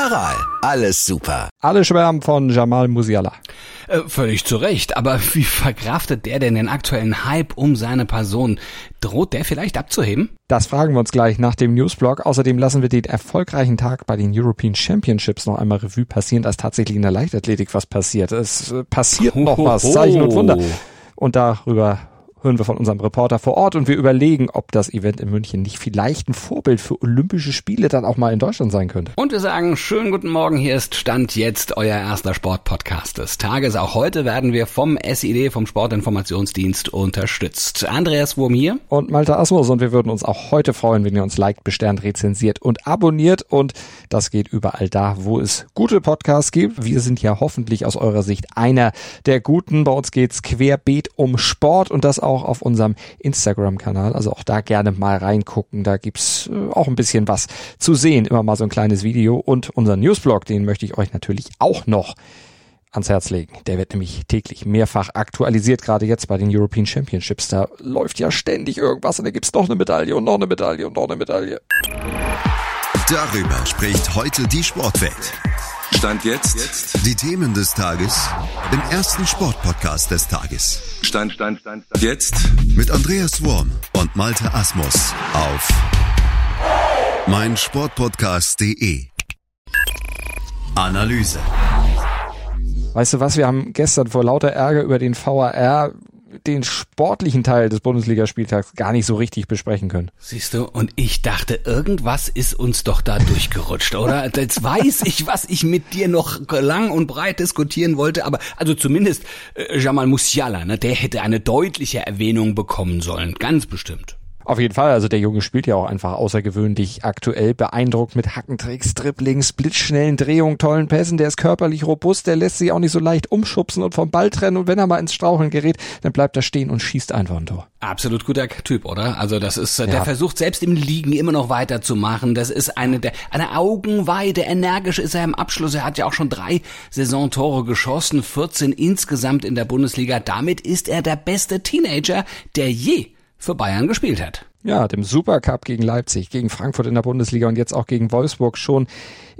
Aral, alles super. Alle schwärmen von Jamal Musiala. Äh, völlig zu Recht, aber wie verkraftet der denn den aktuellen Hype um seine Person? Droht der vielleicht abzuheben? Das fragen wir uns gleich nach dem Newsblog. Außerdem lassen wir den erfolgreichen Tag bei den European Championships noch einmal Revue passieren, als tatsächlich in der Leichtathletik was passiert. Es äh, passiert noch was, Zeichen und Wunder. Und darüber hören wir von unserem Reporter vor Ort und wir überlegen, ob das Event in München nicht vielleicht ein Vorbild für Olympische Spiele dann auch mal in Deutschland sein könnte. Und wir sagen, schönen guten Morgen, hier ist Stand jetzt euer erster Sportpodcast des Tages. Auch heute werden wir vom SID, vom Sportinformationsdienst unterstützt. Andreas Wurm hier. Und Malte Asmus und wir würden uns auch heute freuen, wenn ihr uns liked, besternt, rezensiert und abonniert und das geht überall da, wo es gute Podcasts gibt. Wir sind ja hoffentlich aus eurer Sicht einer der guten. Bei uns geht's querbeet um Sport und das auch auch auf unserem Instagram-Kanal. Also auch da gerne mal reingucken. Da gibt's äh, auch ein bisschen was zu sehen. Immer mal so ein kleines Video. Und unseren Newsblog, den möchte ich euch natürlich auch noch ans Herz legen. Der wird nämlich täglich mehrfach aktualisiert, gerade jetzt bei den European Championships. Da läuft ja ständig irgendwas und da gibt's noch eine Medaille und noch eine Medaille und noch eine Medaille. Darüber spricht heute die Sportwelt. Stand jetzt. jetzt. Die Themen des Tages im ersten Sportpodcast des Tages. Stand, Stand, Stand, Stand. Jetzt mit Andreas Worm und Malte Asmus auf meinsportpodcast.de. Analyse. Weißt du was, wir haben gestern vor lauter Ärger über den VAR den sportlichen Teil des Bundesligaspieltags gar nicht so richtig besprechen können. Siehst du, und ich dachte, irgendwas ist uns doch da durchgerutscht, oder? Jetzt weiß ich, was ich mit dir noch lang und breit diskutieren wollte, aber also zumindest äh, Jamal Musiala, ne, der hätte eine deutliche Erwähnung bekommen sollen, ganz bestimmt. Auf jeden Fall, also der Junge spielt ja auch einfach außergewöhnlich aktuell, beeindruckt mit Hackentricks, Dribblings, blitzschnellen Drehungen, tollen Pässen, der ist körperlich robust, der lässt sich auch nicht so leicht umschubsen und vom Ball trennen und wenn er mal ins Straucheln gerät, dann bleibt er stehen und schießt einfach ein Tor. Absolut guter Typ, oder? Also das ist, ja. der versucht selbst im Liegen immer noch weiterzumachen. Das ist eine der, eine Augenweide. Energisch ist er im Abschluss. Er hat ja auch schon drei Saisontore geschossen, 14 insgesamt in der Bundesliga. Damit ist er der beste Teenager, der je für Bayern gespielt hat. Ja, dem Supercup gegen Leipzig, gegen Frankfurt in der Bundesliga und jetzt auch gegen Wolfsburg schon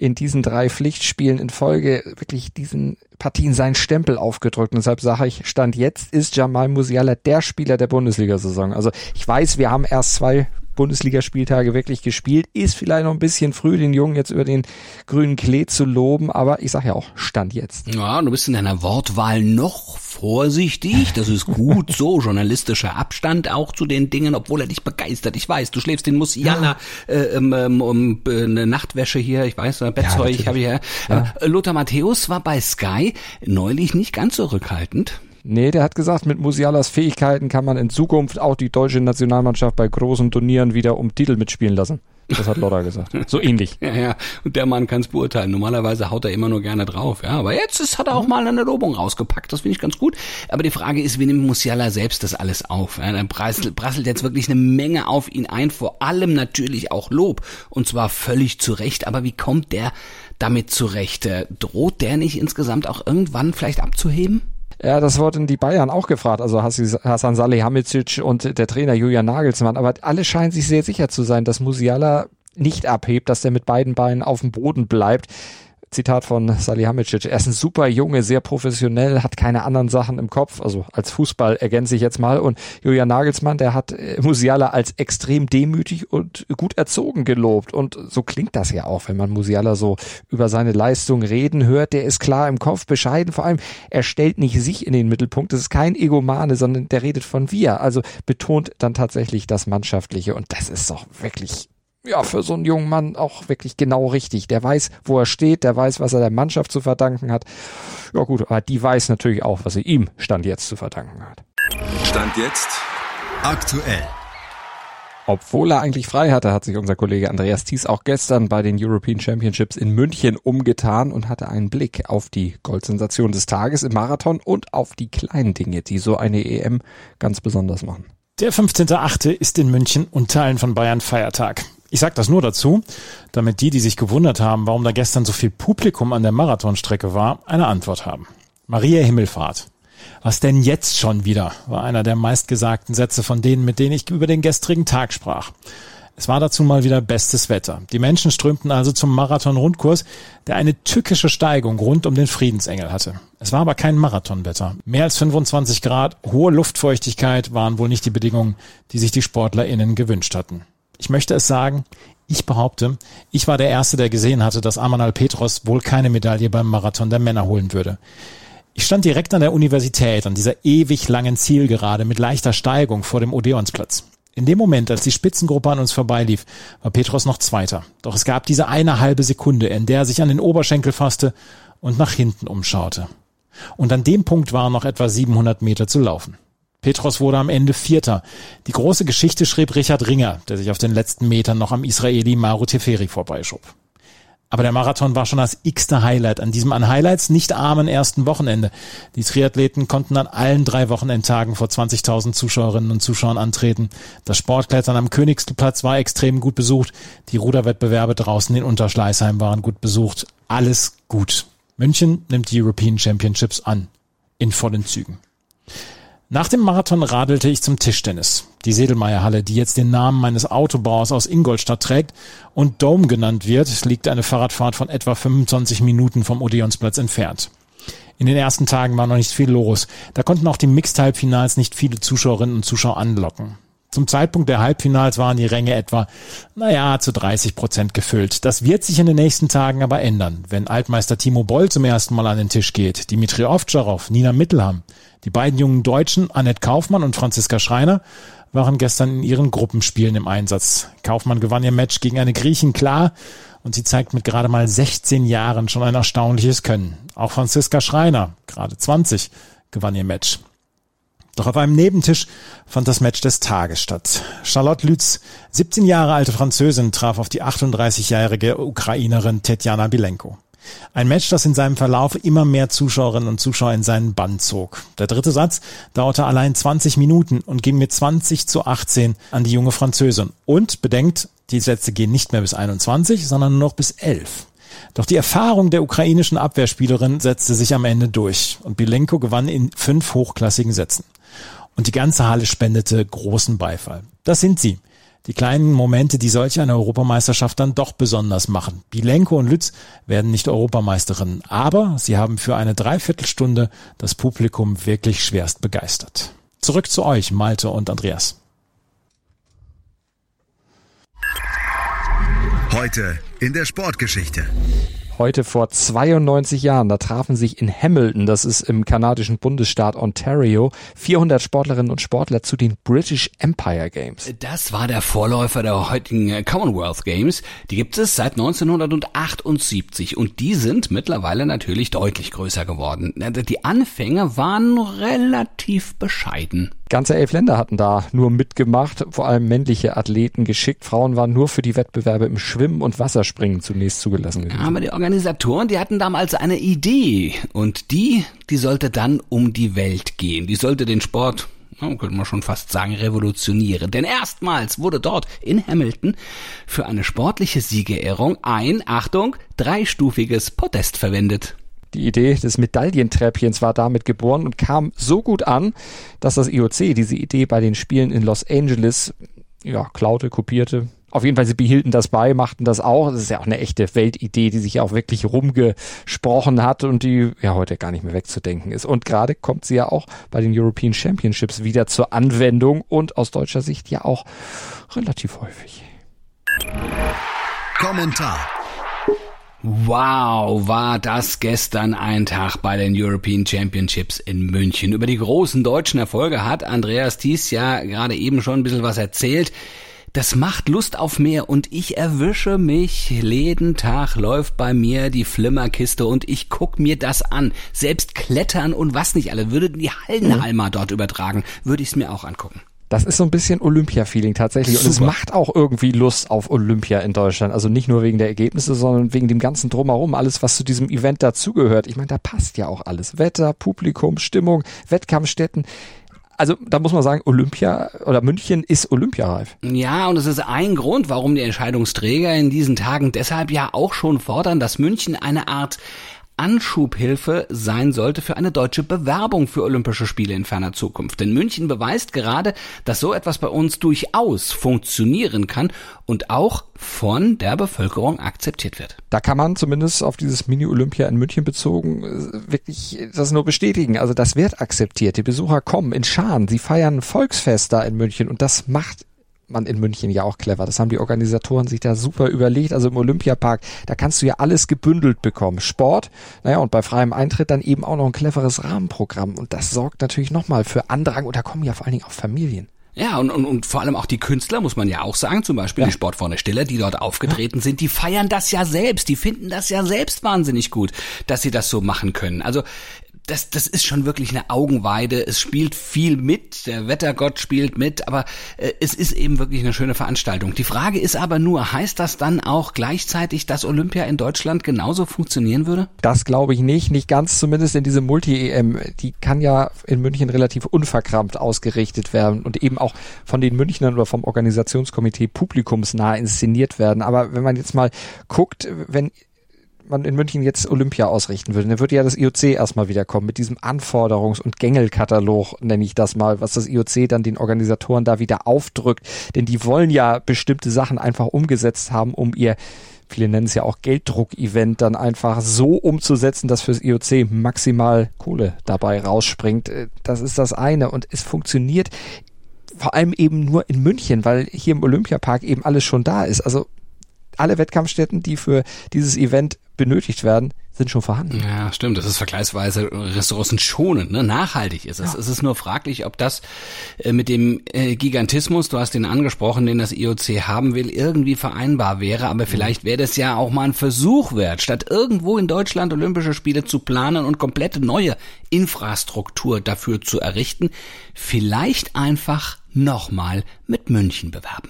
in diesen drei Pflichtspielen in Folge wirklich diesen Partien seinen Stempel aufgedrückt. Und deshalb sage ich, Stand jetzt ist Jamal Musiala der Spieler der Bundesliga-Saison. Also ich weiß, wir haben erst zwei Bundesligaspieltage wirklich gespielt. Ist vielleicht noch ein bisschen früh, den Jungen jetzt über den grünen Klee zu loben, aber ich sage ja auch, Stand jetzt. Ja, du bist in deiner Wortwahl noch vorsichtig. Das ist gut so. Journalistischer Abstand auch zu den Dingen, obwohl er dich begeistert. Ich weiß, du schläfst den Musiala ja. äh, ähm, ähm, um äh, eine Nachtwäsche hier. Ich weiß, Bettzeug ja, habe ich ja. ja. Äh, Lothar Matthäus war bei Sky neulich nicht ganz zurückhaltend. Nee, der hat gesagt, mit Musialas Fähigkeiten kann man in Zukunft auch die deutsche Nationalmannschaft bei großen Turnieren wieder um Titel mitspielen lassen. Das hat Lodder gesagt. So ähnlich. ja, ja. Und der Mann kann es beurteilen. Normalerweise haut er immer nur gerne drauf. Ja, aber jetzt ist, hat er auch mal eine Lobung rausgepackt. Das finde ich ganz gut. Aber die Frage ist, wie nimmt Musiala selbst das alles auf? Ja, da prasselt, prasselt jetzt wirklich eine Menge auf ihn ein. Vor allem natürlich auch Lob. Und zwar völlig zu Recht. Aber wie kommt der damit zurecht? Droht der nicht insgesamt auch irgendwann vielleicht abzuheben? Ja, das wurden die Bayern auch gefragt, also Hassan Salihamidzic und der Trainer Julian Nagelsmann. Aber alle scheinen sich sehr sicher zu sein, dass Musiala nicht abhebt, dass er mit beiden Beinen auf dem Boden bleibt. Zitat von Salihamidzic. Er ist ein super Junge, sehr professionell, hat keine anderen Sachen im Kopf. Also als Fußball ergänze ich jetzt mal. Und Julian Nagelsmann, der hat äh, Musiala als extrem demütig und gut erzogen gelobt. Und so klingt das ja auch, wenn man Musiala so über seine Leistung reden hört. Der ist klar im Kopf, bescheiden. Vor allem, er stellt nicht sich in den Mittelpunkt. Das ist kein Egomane, sondern der redet von wir. Also betont dann tatsächlich das Mannschaftliche. Und das ist doch wirklich ja, für so einen jungen Mann auch wirklich genau richtig. Der weiß, wo er steht, der weiß, was er der Mannschaft zu verdanken hat. Ja gut, aber die weiß natürlich auch, was sie ihm Stand jetzt zu verdanken hat. Stand jetzt Aktuell. Obwohl er eigentlich frei hatte, hat sich unser Kollege Andreas Thies auch gestern bei den European Championships in München umgetan und hatte einen Blick auf die Goldsensation des Tages im Marathon und auf die kleinen Dinge, die so eine EM ganz besonders machen. Der 15.8. ist in München und Teilen von Bayern Feiertag. Ich sage das nur dazu, damit die, die sich gewundert haben, warum da gestern so viel Publikum an der Marathonstrecke war, eine Antwort haben. Maria Himmelfahrt. Was denn jetzt schon wieder? war einer der meistgesagten Sätze von denen, mit denen ich über den gestrigen Tag sprach. Es war dazu mal wieder bestes Wetter. Die Menschen strömten also zum Marathon-Rundkurs, der eine tückische Steigung rund um den Friedensengel hatte. Es war aber kein Marathonwetter. Mehr als 25 Grad, hohe Luftfeuchtigkeit waren wohl nicht die Bedingungen, die sich die SportlerInnen gewünscht hatten. Ich möchte es sagen, ich behaupte, ich war der Erste, der gesehen hatte, dass Amanal Petros wohl keine Medaille beim Marathon der Männer holen würde. Ich stand direkt an der Universität, an dieser ewig langen Zielgerade mit leichter Steigung vor dem Odeonsplatz. In dem Moment, als die Spitzengruppe an uns vorbeilief, war Petros noch Zweiter. Doch es gab diese eine halbe Sekunde, in der er sich an den Oberschenkel fasste und nach hinten umschaute. Und an dem Punkt waren noch etwa 700 Meter zu laufen. Petros wurde am Ende Vierter. Die große Geschichte schrieb Richard Ringer, der sich auf den letzten Metern noch am Israeli Maru Teferi vorbeischob. Aber der Marathon war schon das x-te Highlight an diesem an Highlights nicht armen ersten Wochenende. Die Triathleten konnten an allen drei Wochenendtagen vor 20.000 Zuschauerinnen und Zuschauern antreten. Das Sportklettern am Königsplatz war extrem gut besucht. Die Ruderwettbewerbe draußen in Unterschleißheim waren gut besucht. Alles gut. München nimmt die European Championships an. In vollen Zügen. Nach dem Marathon radelte ich zum Tischtennis. Die Sedelmeierhalle, die jetzt den Namen meines Autobaus aus Ingolstadt trägt und Dome genannt wird, liegt eine Fahrradfahrt von etwa 25 Minuten vom Odeonsplatz entfernt. In den ersten Tagen war noch nicht viel los. Da konnten auch die Mixed-Halbfinals nicht viele Zuschauerinnen und Zuschauer anlocken. Zum Zeitpunkt der Halbfinals waren die Ränge etwa, naja, zu 30 Prozent gefüllt. Das wird sich in den nächsten Tagen aber ändern, wenn Altmeister Timo Boll zum ersten Mal an den Tisch geht, Dimitri Ovtcharov, Nina Mittelham. Die beiden jungen Deutschen, Annette Kaufmann und Franziska Schreiner, waren gestern in ihren Gruppenspielen im Einsatz. Kaufmann gewann ihr Match gegen eine Griechin klar und sie zeigt mit gerade mal 16 Jahren schon ein erstaunliches Können. Auch Franziska Schreiner, gerade 20, gewann ihr Match. Doch auf einem Nebentisch fand das Match des Tages statt. Charlotte Lütz, 17 Jahre alte Französin, traf auf die 38-jährige Ukrainerin Tetjana Bilenko. Ein Match, das in seinem Verlauf immer mehr Zuschauerinnen und Zuschauer in seinen Bann zog. Der dritte Satz dauerte allein 20 Minuten und ging mit 20 zu 18 an die junge Französin. Und bedenkt, die Sätze gehen nicht mehr bis 21, sondern nur noch bis 11. Doch die Erfahrung der ukrainischen Abwehrspielerin setzte sich am Ende durch und Bilenko gewann in fünf hochklassigen Sätzen und die ganze Halle spendete großen Beifall. Das sind sie. Die kleinen Momente, die solch eine Europameisterschaft dann doch besonders machen. Bilenko und Lütz werden nicht Europameisterinnen, aber sie haben für eine Dreiviertelstunde das Publikum wirklich schwerst begeistert. Zurück zu euch, Malte und Andreas. Heute in der Sportgeschichte heute vor 92 Jahren. Da trafen sich in Hamilton, das ist im kanadischen Bundesstaat Ontario, 400 Sportlerinnen und Sportler zu den British Empire Games. Das war der Vorläufer der heutigen äh, Commonwealth Games. Die gibt es seit 1978 und die sind mittlerweile natürlich deutlich größer geworden. Die Anfänge waren relativ bescheiden. Ganze elf Länder hatten da nur mitgemacht, vor allem männliche Athleten geschickt. Frauen waren nur für die Wettbewerbe im Schwimmen und Wasserspringen zunächst zugelassen gewesen. Aber die Organisatoren, die hatten damals eine Idee und die, die sollte dann um die Welt gehen. Die sollte den Sport könnte man schon fast sagen, revolutionieren. Denn erstmals wurde dort in Hamilton für eine sportliche Siegerehrung ein, Achtung, dreistufiges Podest verwendet. Die Idee des Medaillentreppchens war damit geboren und kam so gut an, dass das IOC diese Idee bei den Spielen in Los Angeles ja, klaute, kopierte. Auf jeden Fall, sie behielten das bei, machten das auch. Das ist ja auch eine echte Weltidee, die sich auch wirklich rumgesprochen hat und die ja heute gar nicht mehr wegzudenken ist. Und gerade kommt sie ja auch bei den European Championships wieder zur Anwendung und aus deutscher Sicht ja auch relativ häufig. Kommentar Wow, war das gestern ein Tag bei den European Championships in München. Über die großen deutschen Erfolge hat Andreas Thies ja gerade eben schon ein bisschen was erzählt. das macht Lust auf mehr und ich erwische mich. Jeden Tag läuft bei mir die Flimmerkiste und ich guck mir das an. Selbst Klettern und was nicht alle. Würde die Hallenhalma dort übertragen, würde ich es mir auch angucken. Das ist so ein bisschen Olympia-Feeling tatsächlich. Und es Super. macht auch irgendwie Lust auf Olympia in Deutschland. Also nicht nur wegen der Ergebnisse, sondern wegen dem ganzen Drumherum. Alles, was zu diesem Event dazugehört. Ich meine, da passt ja auch alles. Wetter, Publikum, Stimmung, Wettkampfstätten. Also da muss man sagen, Olympia oder München ist olympiareif. Ja, und es ist ein Grund, warum die Entscheidungsträger in diesen Tagen deshalb ja auch schon fordern, dass München eine Art Anschubhilfe sein sollte für eine deutsche Bewerbung für Olympische Spiele in ferner Zukunft. Denn München beweist gerade, dass so etwas bei uns durchaus funktionieren kann und auch von der Bevölkerung akzeptiert wird. Da kann man zumindest auf dieses Mini-Olympia in München bezogen äh, wirklich das nur bestätigen. Also das wird akzeptiert. Die Besucher kommen in Scharen. Sie feiern Volksfest da in München und das macht man in München ja auch clever. Das haben die Organisatoren sich da super überlegt. Also im Olympiapark, da kannst du ja alles gebündelt bekommen. Sport, naja, und bei freiem Eintritt dann eben auch noch ein cleveres Rahmenprogramm. Und das sorgt natürlich nochmal für Andrang und da kommen ja vor allen Dingen auch Familien. Ja, und, und, und vor allem auch die Künstler, muss man ja auch sagen, zum Beispiel die Sportfreunde Stiller, die dort aufgetreten sind, die feiern das ja selbst, die finden das ja selbst wahnsinnig gut, dass sie das so machen können. Also das, das ist schon wirklich eine Augenweide. Es spielt viel mit, der Wettergott spielt mit, aber äh, es ist eben wirklich eine schöne Veranstaltung. Die Frage ist aber nur, heißt das dann auch gleichzeitig, dass Olympia in Deutschland genauso funktionieren würde? Das glaube ich nicht, nicht ganz zumindest in diese Multi-EM. Die kann ja in München relativ unverkrampft ausgerichtet werden und eben auch von den Münchnern oder vom Organisationskomitee publikumsnah inszeniert werden. Aber wenn man jetzt mal guckt, wenn man in München jetzt Olympia ausrichten würde, dann würde ja das IOC erstmal wiederkommen mit diesem Anforderungs- und Gängelkatalog, nenne ich das mal, was das IOC dann den Organisatoren da wieder aufdrückt. Denn die wollen ja bestimmte Sachen einfach umgesetzt haben, um ihr viele nennen es ja auch Gelddruck-Event, dann einfach so umzusetzen, dass fürs IOC maximal Kohle dabei rausspringt. Äh, Das ist das eine. Und es funktioniert vor allem eben nur in München, weil hier im Olympiapark eben alles schon da ist. Also alle Wettkampfstätten, die für dieses Event benötigt werden, sind schon vorhanden. Ja, stimmt. Das ist vergleichsweise ressourcenschonend, ne? nachhaltig ist es. Es ist nur fraglich, ob das äh, mit dem äh, Gigantismus, du hast den angesprochen, den das IOC haben will, irgendwie vereinbar wäre. Aber vielleicht wäre das ja auch mal ein Versuch wert, statt irgendwo in Deutschland Olympische Spiele zu planen und komplette neue Infrastruktur dafür zu errichten, vielleicht einfach nochmal mit München bewerben.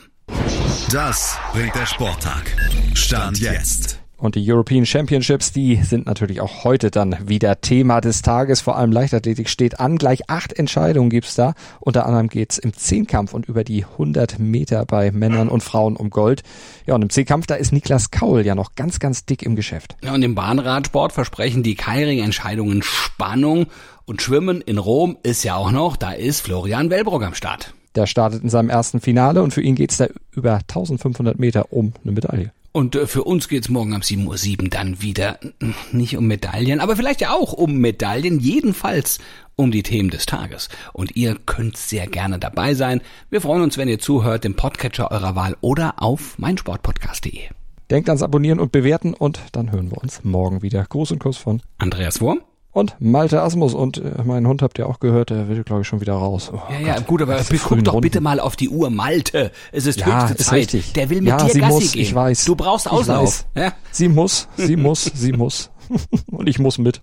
Das bringt der Sporttag. Stand jetzt. Und die European Championships, die sind natürlich auch heute dann wieder Thema des Tages. Vor allem Leichtathletik steht an. Gleich acht Entscheidungen gibt's da. Unter anderem geht's im Zehnkampf und über die 100 Meter bei Männern und Frauen um Gold. Ja, und im Zehnkampf, da ist Niklas Kaul ja noch ganz, ganz dick im Geschäft. Ja, und im Bahnradsport versprechen die Keiring-Entscheidungen Spannung. Und Schwimmen in Rom ist ja auch noch, da ist Florian Wellbrock am Start. Der startet in seinem ersten Finale und für ihn geht's da über 1500 Meter um eine Medaille. Und äh, für uns geht's morgen ab 7.07 Uhr dann wieder nicht um Medaillen, aber vielleicht ja auch um Medaillen, jedenfalls um die Themen des Tages. Und ihr könnt sehr gerne dabei sein. Wir freuen uns, wenn ihr zuhört, im Podcatcher eurer Wahl oder auf meinsportpodcast.de. Denkt ans Abonnieren und Bewerten und dann hören wir uns morgen wieder. Gruß und Kuss von Andreas Wurm? Und Malte Asmus. Und äh, meinen Hund habt ihr auch gehört, der will, glaube ich, schon wieder raus. Oh Ja, ja, Gott. gut, aber guck doch Runden. bitte mal auf die Uhr, Malte. Es ist Ja, höchste ist Zeit. richtig. Der will mit ja, dir sie Gassi muss, gehen. ich weiß. Du brauchst Auslauf. Ja? Sie muss, sie muss, sie muss. und ich muss mit.